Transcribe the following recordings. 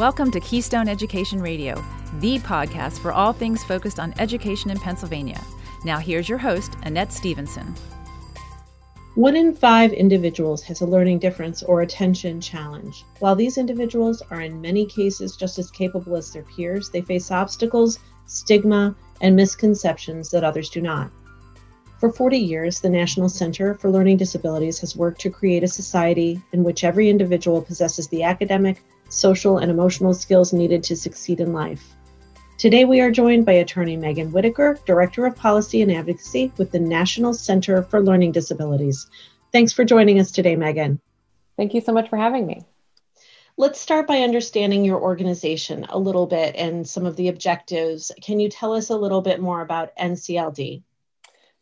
Welcome to Keystone Education Radio, the podcast for all things focused on education in Pennsylvania. Now, here's your host, Annette Stevenson. One in five individuals has a learning difference or attention challenge. While these individuals are in many cases just as capable as their peers, they face obstacles, stigma, and misconceptions that others do not. For 40 years, the National Center for Learning Disabilities has worked to create a society in which every individual possesses the academic, social, and emotional skills needed to succeed in life. Today, we are joined by attorney Megan Whitaker, Director of Policy and Advocacy with the National Center for Learning Disabilities. Thanks for joining us today, Megan. Thank you so much for having me. Let's start by understanding your organization a little bit and some of the objectives. Can you tell us a little bit more about NCLD?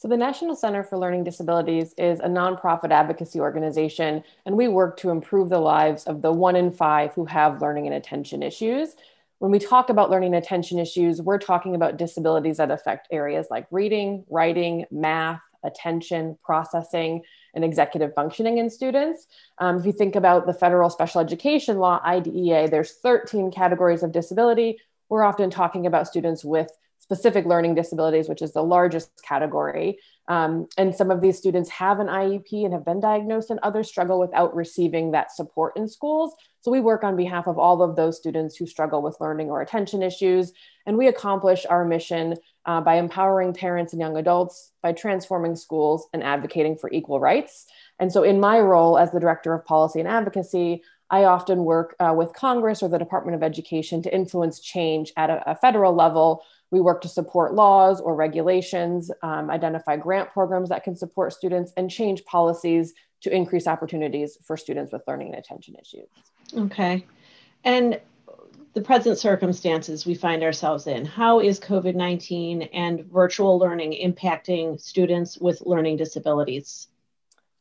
So, the National Center for Learning Disabilities is a nonprofit advocacy organization, and we work to improve the lives of the one in five who have learning and attention issues. When we talk about learning and attention issues, we're talking about disabilities that affect areas like reading, writing, math, attention, processing, and executive functioning in students. Um, if you think about the federal special education law, IDEA, there's 13 categories of disability. We're often talking about students with specific learning disabilities, which is the largest category. Um, and some of these students have an IEP and have been diagnosed, and others struggle without receiving that support in schools. So we work on behalf of all of those students who struggle with learning or attention issues. And we accomplish our mission uh, by empowering parents and young adults, by transforming schools, and advocating for equal rights. And so, in my role as the Director of Policy and Advocacy, I often work uh, with Congress or the Department of Education to influence change at a, a federal level we work to support laws or regulations, um, identify grant programs that can support students, and change policies to increase opportunities for students with learning and attention issues. Okay. And the present circumstances we find ourselves in, how is COVID 19 and virtual learning impacting students with learning disabilities?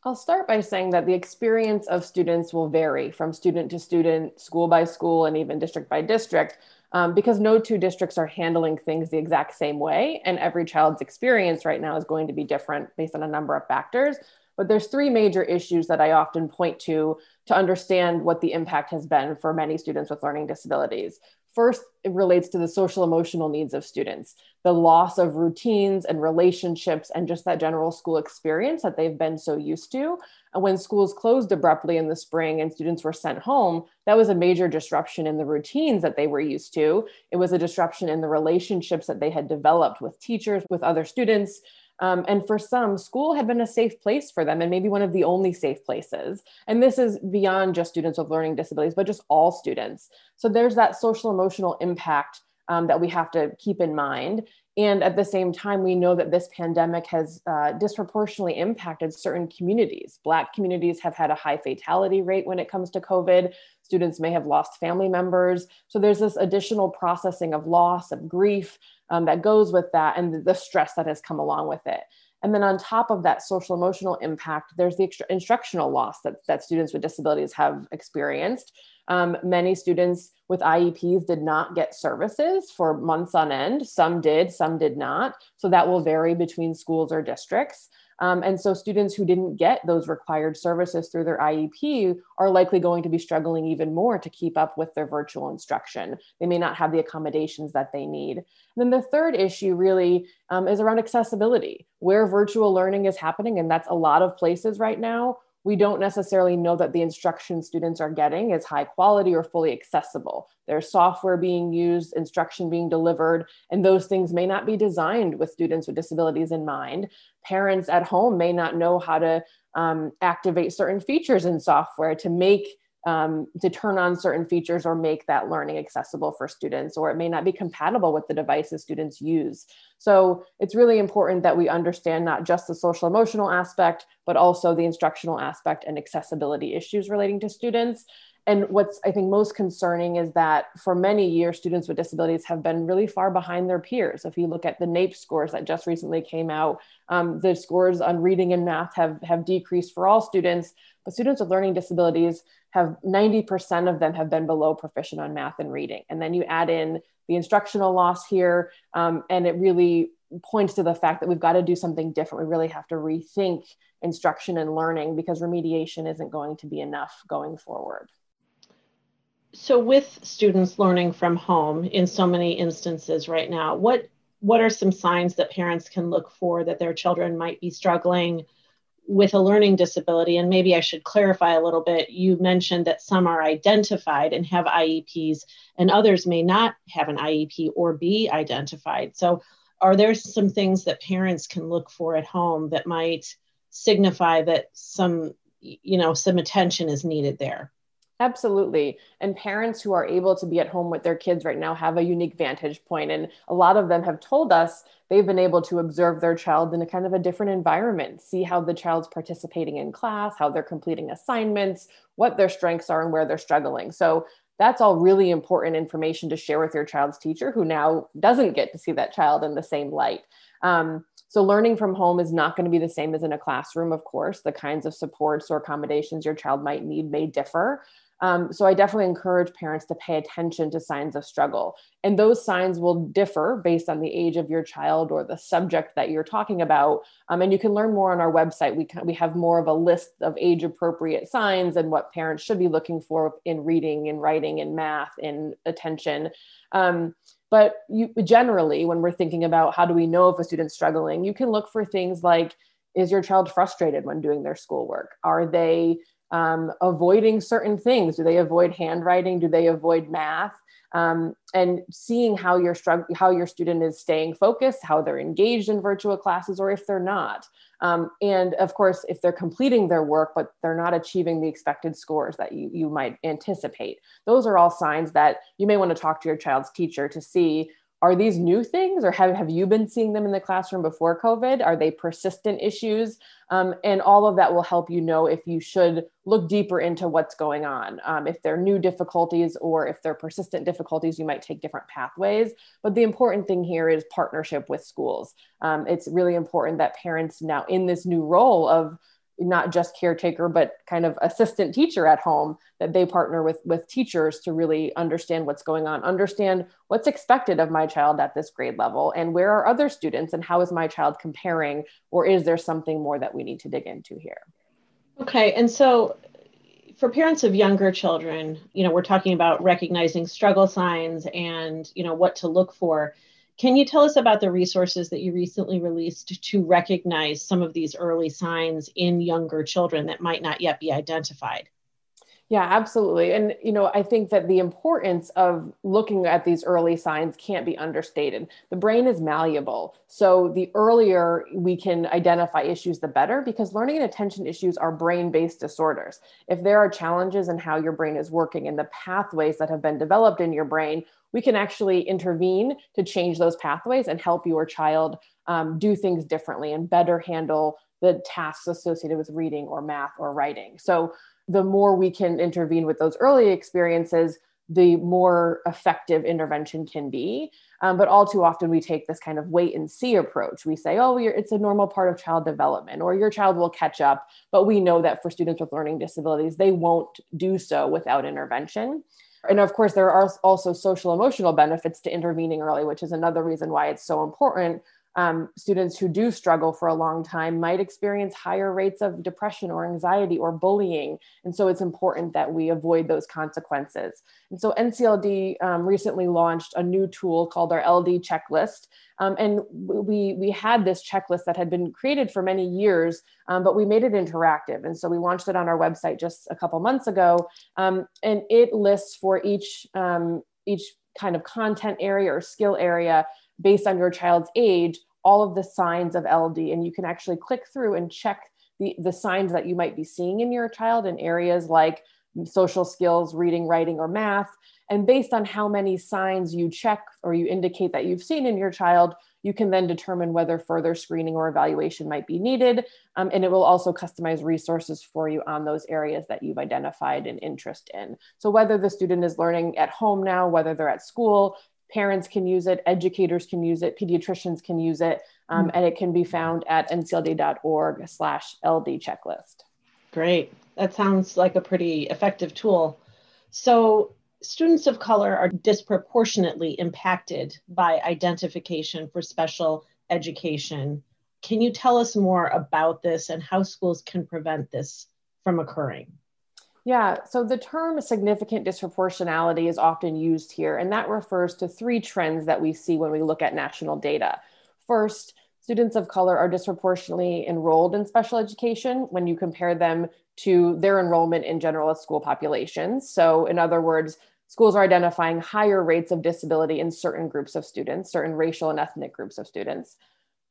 I'll start by saying that the experience of students will vary from student to student, school by school, and even district by district um, because no two districts are handling things the exact same way and every child's experience right now is going to be different based on a number of factors. But there's three major issues that i often point to to understand what the impact has been for many students with learning disabilities. First, it relates to the social emotional needs of students, the loss of routines and relationships, and just that general school experience that they've been so used to. And when schools closed abruptly in the spring and students were sent home, that was a major disruption in the routines that they were used to. It was a disruption in the relationships that they had developed with teachers, with other students. Um, and for some, school had been a safe place for them and maybe one of the only safe places. And this is beyond just students with learning disabilities, but just all students. So there's that social emotional impact um, that we have to keep in mind. And at the same time, we know that this pandemic has uh, disproportionately impacted certain communities. Black communities have had a high fatality rate when it comes to COVID. Students may have lost family members. So there's this additional processing of loss, of grief um, that goes with that, and the stress that has come along with it. And then on top of that social emotional impact, there's the instructional loss that, that students with disabilities have experienced. Um, many students with IEPs did not get services for months on end. Some did, some did not. So that will vary between schools or districts. Um, and so students who didn't get those required services through their IEP are likely going to be struggling even more to keep up with their virtual instruction. They may not have the accommodations that they need. And then the third issue really um, is around accessibility, where virtual learning is happening, and that's a lot of places right now we don't necessarily know that the instruction students are getting is high quality or fully accessible. There's software being used, instruction being delivered, and those things may not be designed with students with disabilities in mind. Parents at home may not know how to um, activate certain features in software to make um, to turn on certain features or make that learning accessible for students, or it may not be compatible with the devices students use. So it's really important that we understand not just the social emotional aspect, but also the instructional aspect and accessibility issues relating to students. And what's I think most concerning is that for many years, students with disabilities have been really far behind their peers. If you look at the NAEP scores that just recently came out, um, the scores on reading and math have, have decreased for all students, but students with learning disabilities have 90% of them have been below proficient on math and reading. And then you add in the instructional loss here, um, and it really points to the fact that we've got to do something different. We really have to rethink instruction and learning because remediation isn't going to be enough going forward. So, with students learning from home in so many instances right now, what what are some signs that parents can look for that their children might be struggling with a learning disability? And maybe I should clarify a little bit. You mentioned that some are identified and have IEPs, and others may not have an IEP or be identified. So, are there some things that parents can look for at home that might signify that some, you know, some attention is needed there? Absolutely. And parents who are able to be at home with their kids right now have a unique vantage point. And a lot of them have told us they've been able to observe their child in a kind of a different environment, see how the child's participating in class, how they're completing assignments, what their strengths are, and where they're struggling. So that's all really important information to share with your child's teacher who now doesn't get to see that child in the same light. Um, so, learning from home is not going to be the same as in a classroom, of course. The kinds of supports or accommodations your child might need may differ. Um, so I definitely encourage parents to pay attention to signs of struggle. And those signs will differ based on the age of your child or the subject that you're talking about. Um, and you can learn more on our website. We, we have more of a list of age appropriate signs and what parents should be looking for in reading, in writing, in math, in attention. Um, but you generally, when we're thinking about how do we know if a student's struggling, you can look for things like is your child frustrated when doing their schoolwork? Are they um, avoiding certain things. Do they avoid handwriting? Do they avoid math? Um, and seeing how your how your student is staying focused, how they're engaged in virtual classes, or if they're not. Um, and of course, if they're completing their work but they're not achieving the expected scores that you you might anticipate, those are all signs that you may want to talk to your child's teacher to see are these new things or have, have you been seeing them in the classroom before covid? Are they persistent issues? Um, and all of that will help you know if you should look deeper into what's going on um, if they're new difficulties or if they're persistent difficulties you might take different pathways. But the important thing here is partnership with schools. Um, it's really important that parents now in this new role of not just caretaker but kind of assistant teacher at home that they partner with with teachers to really understand what's going on understand what's expected of my child at this grade level and where are other students and how is my child comparing or is there something more that we need to dig into here? Okay and so for parents of younger children you know we're talking about recognizing struggle signs and you know what to look for can you tell us about the resources that you recently released to recognize some of these early signs in younger children that might not yet be identified? Yeah, absolutely. And, you know, I think that the importance of looking at these early signs can't be understated. The brain is malleable. So the earlier we can identify issues, the better, because learning and attention issues are brain based disorders. If there are challenges in how your brain is working and the pathways that have been developed in your brain, we can actually intervene to change those pathways and help your child um, do things differently and better handle the tasks associated with reading or math or writing. So the more we can intervene with those early experiences, the more effective intervention can be. Um, but all too often, we take this kind of wait and see approach. We say, oh, it's a normal part of child development, or your child will catch up. But we know that for students with learning disabilities, they won't do so without intervention. And of course, there are also social emotional benefits to intervening early, which is another reason why it's so important um, students who do struggle for a long time might experience higher rates of depression or anxiety or bullying. And so it's important that we avoid those consequences. And so NCLD um, recently launched a new tool called our LD checklist. Um, and we, we had this checklist that had been created for many years, um, but we made it interactive. And so we launched it on our website just a couple months ago. Um, and it lists for each, um, each kind of content area or skill area based on your child's age all of the signs of LD and you can actually click through and check the, the signs that you might be seeing in your child in areas like social skills, reading, writing, or math. And based on how many signs you check or you indicate that you've seen in your child, you can then determine whether further screening or evaluation might be needed. Um, and it will also customize resources for you on those areas that you've identified an interest in. So whether the student is learning at home now, whether they're at school, parents can use it, educators can use it, pediatricians can use it, um, mm-hmm. and it can be found at ncld.org slash LD checklist. Great. That sounds like a pretty effective tool. So students of color are disproportionately impacted by identification for special education. Can you tell us more about this and how schools can prevent this from occurring? Yeah, so the term significant disproportionality is often used here, and that refers to three trends that we see when we look at national data. First, students of color are disproportionately enrolled in special education when you compare them to their enrollment in general school populations. So, in other words, schools are identifying higher rates of disability in certain groups of students, certain racial and ethnic groups of students.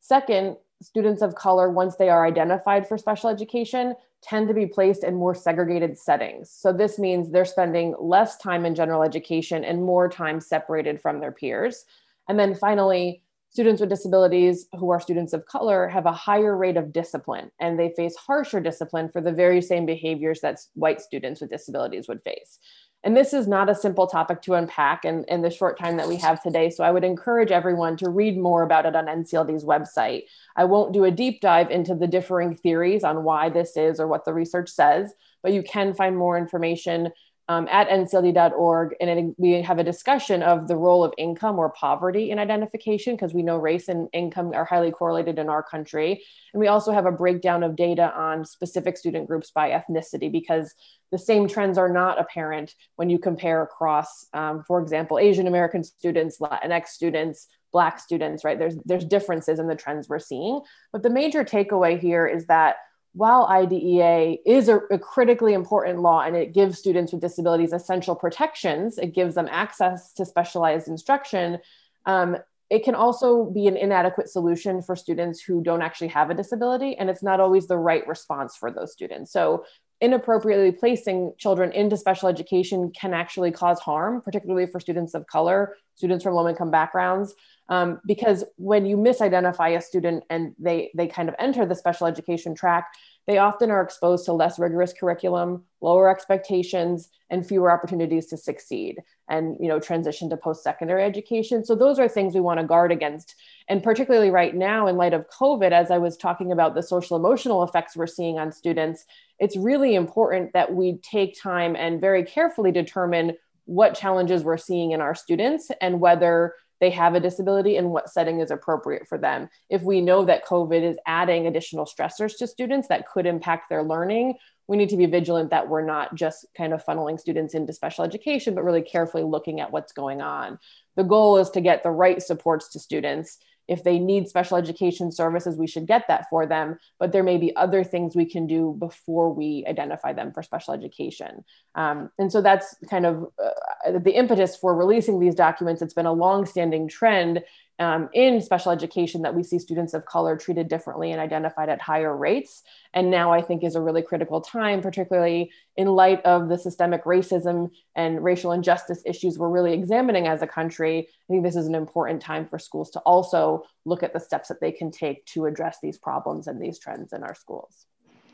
Second, students of color, once they are identified for special education, tend to be placed in more segregated settings. So, this means they're spending less time in general education and more time separated from their peers. And then finally, students with disabilities who are students of color have a higher rate of discipline and they face harsher discipline for the very same behaviors that white students with disabilities would face. And this is not a simple topic to unpack in, in the short time that we have today. So I would encourage everyone to read more about it on NCLD's website. I won't do a deep dive into the differing theories on why this is or what the research says, but you can find more information um, at ncld.org, and it, we have a discussion of the role of income or poverty in identification because we know race and income are highly correlated in our country. And we also have a breakdown of data on specific student groups by ethnicity because the same trends are not apparent when you compare across, um, for example, Asian American students, Latinx students, Black students, right? There's, there's differences in the trends we're seeing. But the major takeaway here is that while IDEA is a, a, critically important law and it gives students with disabilities essential protections, it gives them access to specialized instruction, um, it can also be an inadequate solution for students who don't actually have a disability, and it's not always the right response for those students. So, inappropriately placing children into special education can actually cause harm, particularly for students of color, students from low income backgrounds. Um, because when you misidentify a student and they they kind of enter the special education track they often are exposed to less rigorous curriculum lower expectations and fewer opportunities to succeed and you know transition to post-secondary education. So those are things we want to guard against. And particularly right now in light of covid as i was talking about the social emotional effects we're seeing on students it's really important that we take time and very carefully determine what challenges we're seeing in our students and whether they have a disability and what setting is appropriate for them. If we know that COVID is adding additional stressors to students that could impact their learning, we need to be vigilant that we're not just kind of funneling students into special education, but really carefully looking at what's going on. The goal is to get the right supports to students if they need special education services, we should get that for them. But there may be other things we can do before we identify them for special education. Um, and so that's kind of uh, the impetus for releasing these documents. It's been a long-standing trend um, in special education that we see students of color treated differently and identified at higher rates. And now I think is a really critical time, particularly in light of the systemic racism and racial injustice issues we're really examining as a country. I think this is an important time for schools to also look at the steps that they can take to address these problems and these trends in our schools.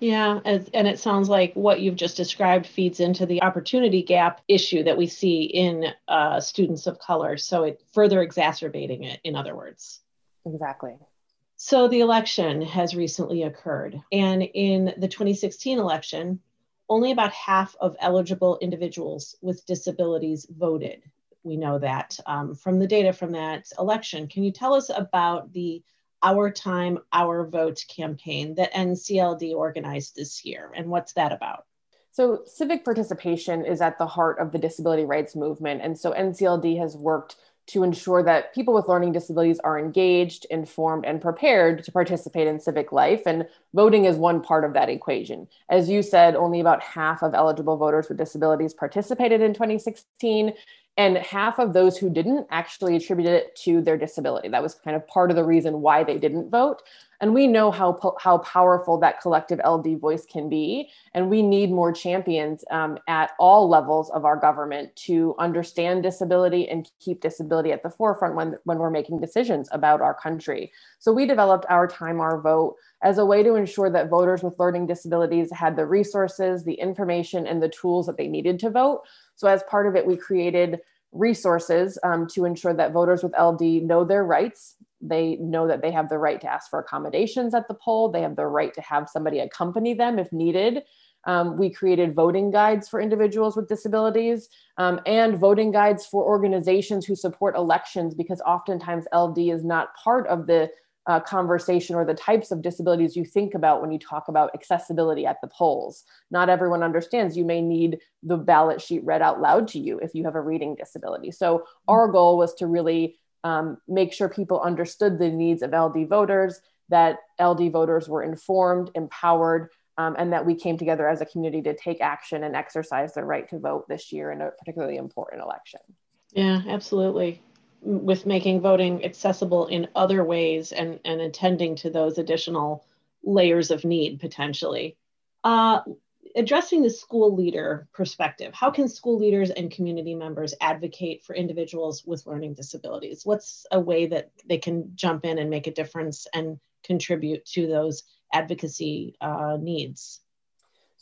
Yeah, and it sounds like what you've just described feeds into the opportunity gap issue that we see in uh, students of color. So it further exacerbating it, in other words. Exactly. So the election has recently occurred. And in the 2016 election, only about half of eligible individuals with disabilities voted. We know that um, from the data from that election. Can you tell us about the our Time, Our Vote campaign that NCLD organized this year. And what's that about? So, civic participation is at the heart of the disability rights movement. And so, NCLD has worked to ensure that people with learning disabilities are engaged, informed, and prepared to participate in civic life. And voting is one part of that equation. As you said, only about half of eligible voters with disabilities participated in 2016 and half of those who didn't actually attributed it to their disability. That was kind of part of the reason why they didn't vote. And we know how how powerful that collective ld voice can be. And we need more champions um, at all levels of our government to understand disability and keep disability at the forefront when when we're making decisions about our country. So we developed our time our vote as a way to ensure that voters with learning disabilities had the resources the information and the tools that they needed to vote so, as part of it, we created resources um, to ensure that voters with LD know their rights. They know that they have the right to ask for accommodations at the poll, they have the right to have somebody accompany them if needed. Um, we created voting guides for individuals with disabilities um, and voting guides for organizations who support elections because oftentimes LD is not part of the uh, conversation or the types of disabilities you think about when you talk about accessibility at the polls. Not everyone understands you may need the ballot sheet read out loud to you if you have a reading disability. So, our goal was to really um, make sure people understood the needs of LD voters, that LD voters were informed, empowered, um, and that we came together as a community to take action and exercise their right to vote this year in a particularly important election. Yeah, absolutely with making voting accessible in other ways and, and attending to those additional layers of need potentially. Uh, addressing the school leader perspective, how can school leaders and community members advocate for individuals with learning disabilities? What's a way that they can jump in and make a difference and contribute to those advocacy uh, needs?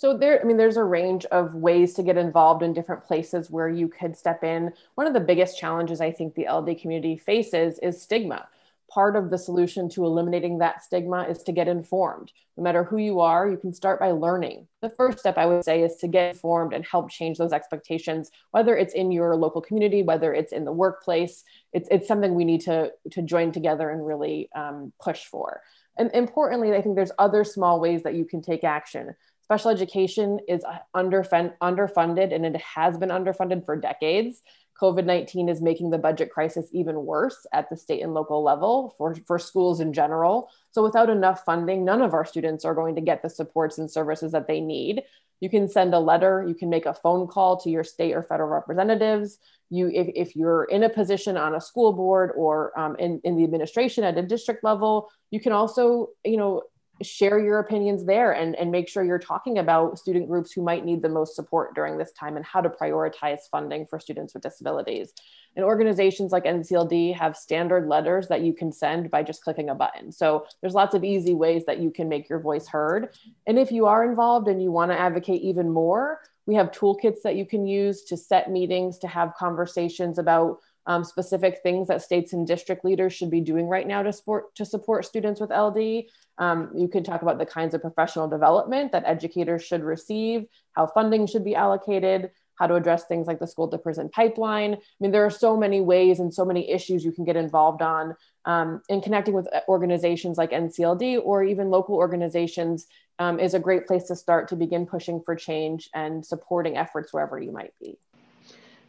So there, I mean, there's a range of ways to get involved in different places where you could step in. One of the biggest challenges I think the LD community faces is stigma. Part of the solution to eliminating that stigma is to get informed. No matter who you are, you can start by learning. The first step I would say is to get informed and help change those expectations, whether it's in your local community, whether it's in the workplace. It's, it's something we need to, to join together and really um, push for. And importantly, I think there's other small ways that you can take action special education is underfunded and it has been underfunded for decades. COVID 19 is making the budget crisis even worse at the state and local level for, for schools in general. So, without enough funding, none of our students are going to get the supports and services that they need. You can send a letter, you can make a phone call to your state or federal representatives. You, if, if you're in a position on a school board or um, in, in the administration at a district level, you can also, you know, share your opinions there and, and make sure you're talking about student groups who might need the most support during this time and how to prioritize funding for students with disabilities. And organizations like NCLD have standard letters that you can send by just clicking a button. So there's lots of easy ways that you can make your voice heard. And if you are involved and you want to advocate even more, we have toolkits that you can use to set meetings, to have conversations about um, specific things that states and district leaders should be doing right now to support to support students with LD. Um, you can talk about the kinds of professional development that educators should receive, how funding should be allocated, how to address things like the school to prison pipeline. I mean, there are so many ways and so many issues you can get involved on um, in connecting with organizations like NCLD or even local organizations um, is a great place to start to begin pushing for change and supporting efforts wherever you might be.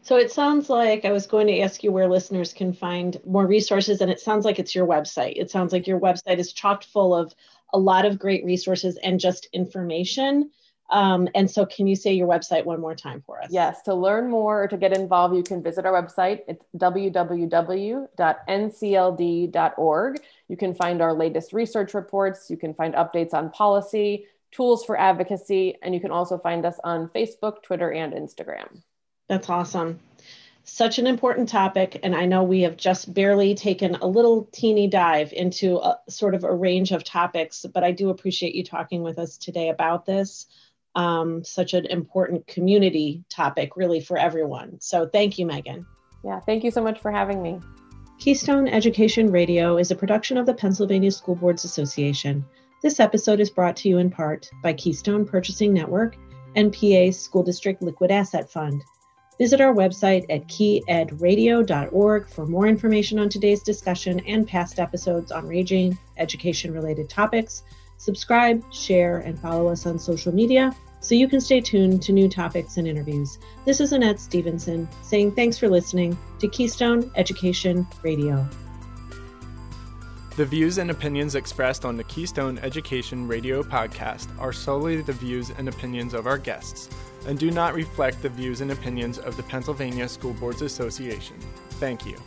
So it sounds like I was going to ask you where listeners can find more resources, and it sounds like it's your website. It sounds like your website is chocked full of a lot of great resources and just information. Um, and so, can you say your website one more time for us? Yes. To learn more or to get involved, you can visit our website. It's www.ncld.org. You can find our latest research reports. You can find updates on policy, tools for advocacy, and you can also find us on Facebook, Twitter, and Instagram. That's awesome. Such an important topic. And I know we have just barely taken a little teeny dive into a, sort of a range of topics, but I do appreciate you talking with us today about this. Um, such an important community topic, really, for everyone. So thank you, Megan. Yeah, thank you so much for having me. Keystone Education Radio is a production of the Pennsylvania School Boards Association. This episode is brought to you in part by Keystone Purchasing Network and PA School District Liquid Asset Fund. Visit our website at keyedradio.org for more information on today's discussion and past episodes on raging education related topics. Subscribe, share, and follow us on social media so you can stay tuned to new topics and interviews. This is Annette Stevenson saying thanks for listening to Keystone Education Radio. The views and opinions expressed on the Keystone Education Radio podcast are solely the views and opinions of our guests and do not reflect the views and opinions of the Pennsylvania School Boards Association. Thank you.